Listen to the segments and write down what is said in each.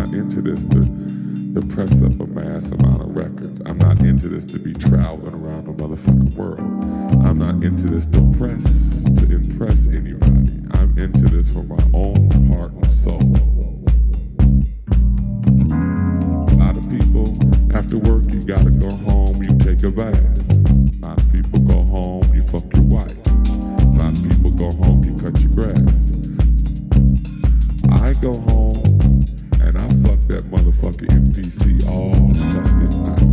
not into this to, to press up a mass amount of records. I'm not into this to be traveling around the motherfucking world. I'm not into this to press to impress anybody. I'm into this for my own heart and soul. A lot of people, after work, you gotta go home, you take a bath. A lot of people go home, you fuck your wife. A lot of people go home, you cut your grass. I go home that motherfucking MPC all fucking night.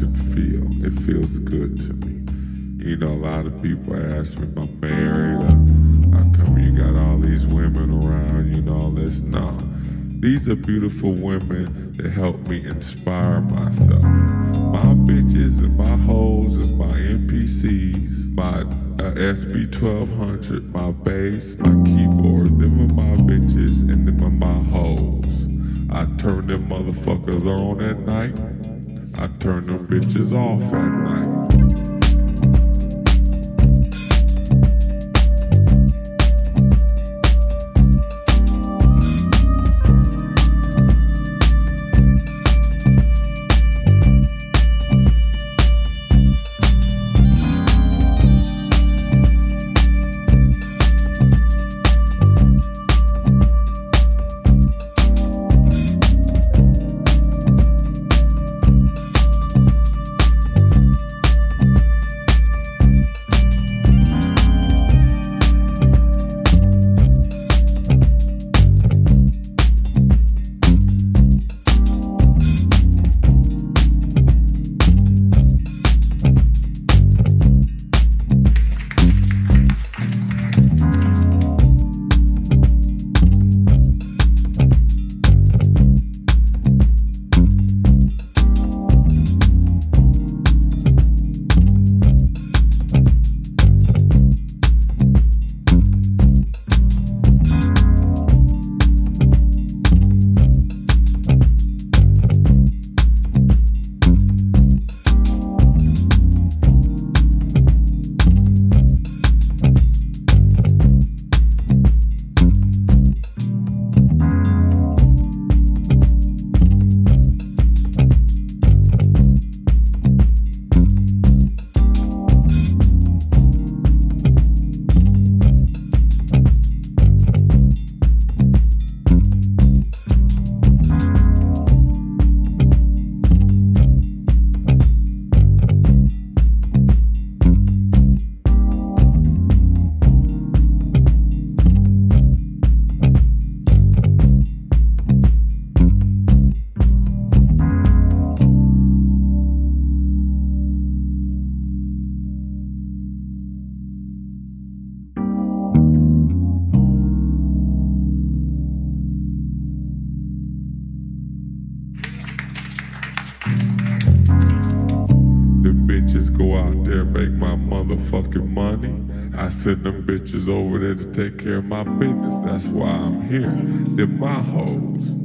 And feel. It feels good to me. You know, a lot of people ask me if I'm married. Or how come you got all these women around? You know, all this. No. These are beautiful women that help me inspire myself. My bitches and my hoes is my MPCs, my uh, SP1200, my bass, my keyboard. Them are my bitches and them are my hoes. I turn them motherfuckers on at night. I turn them bitches off at night. Go out there make my motherfucking money. I send them bitches over there to take care of my business. That's why I'm here. They're my hoes.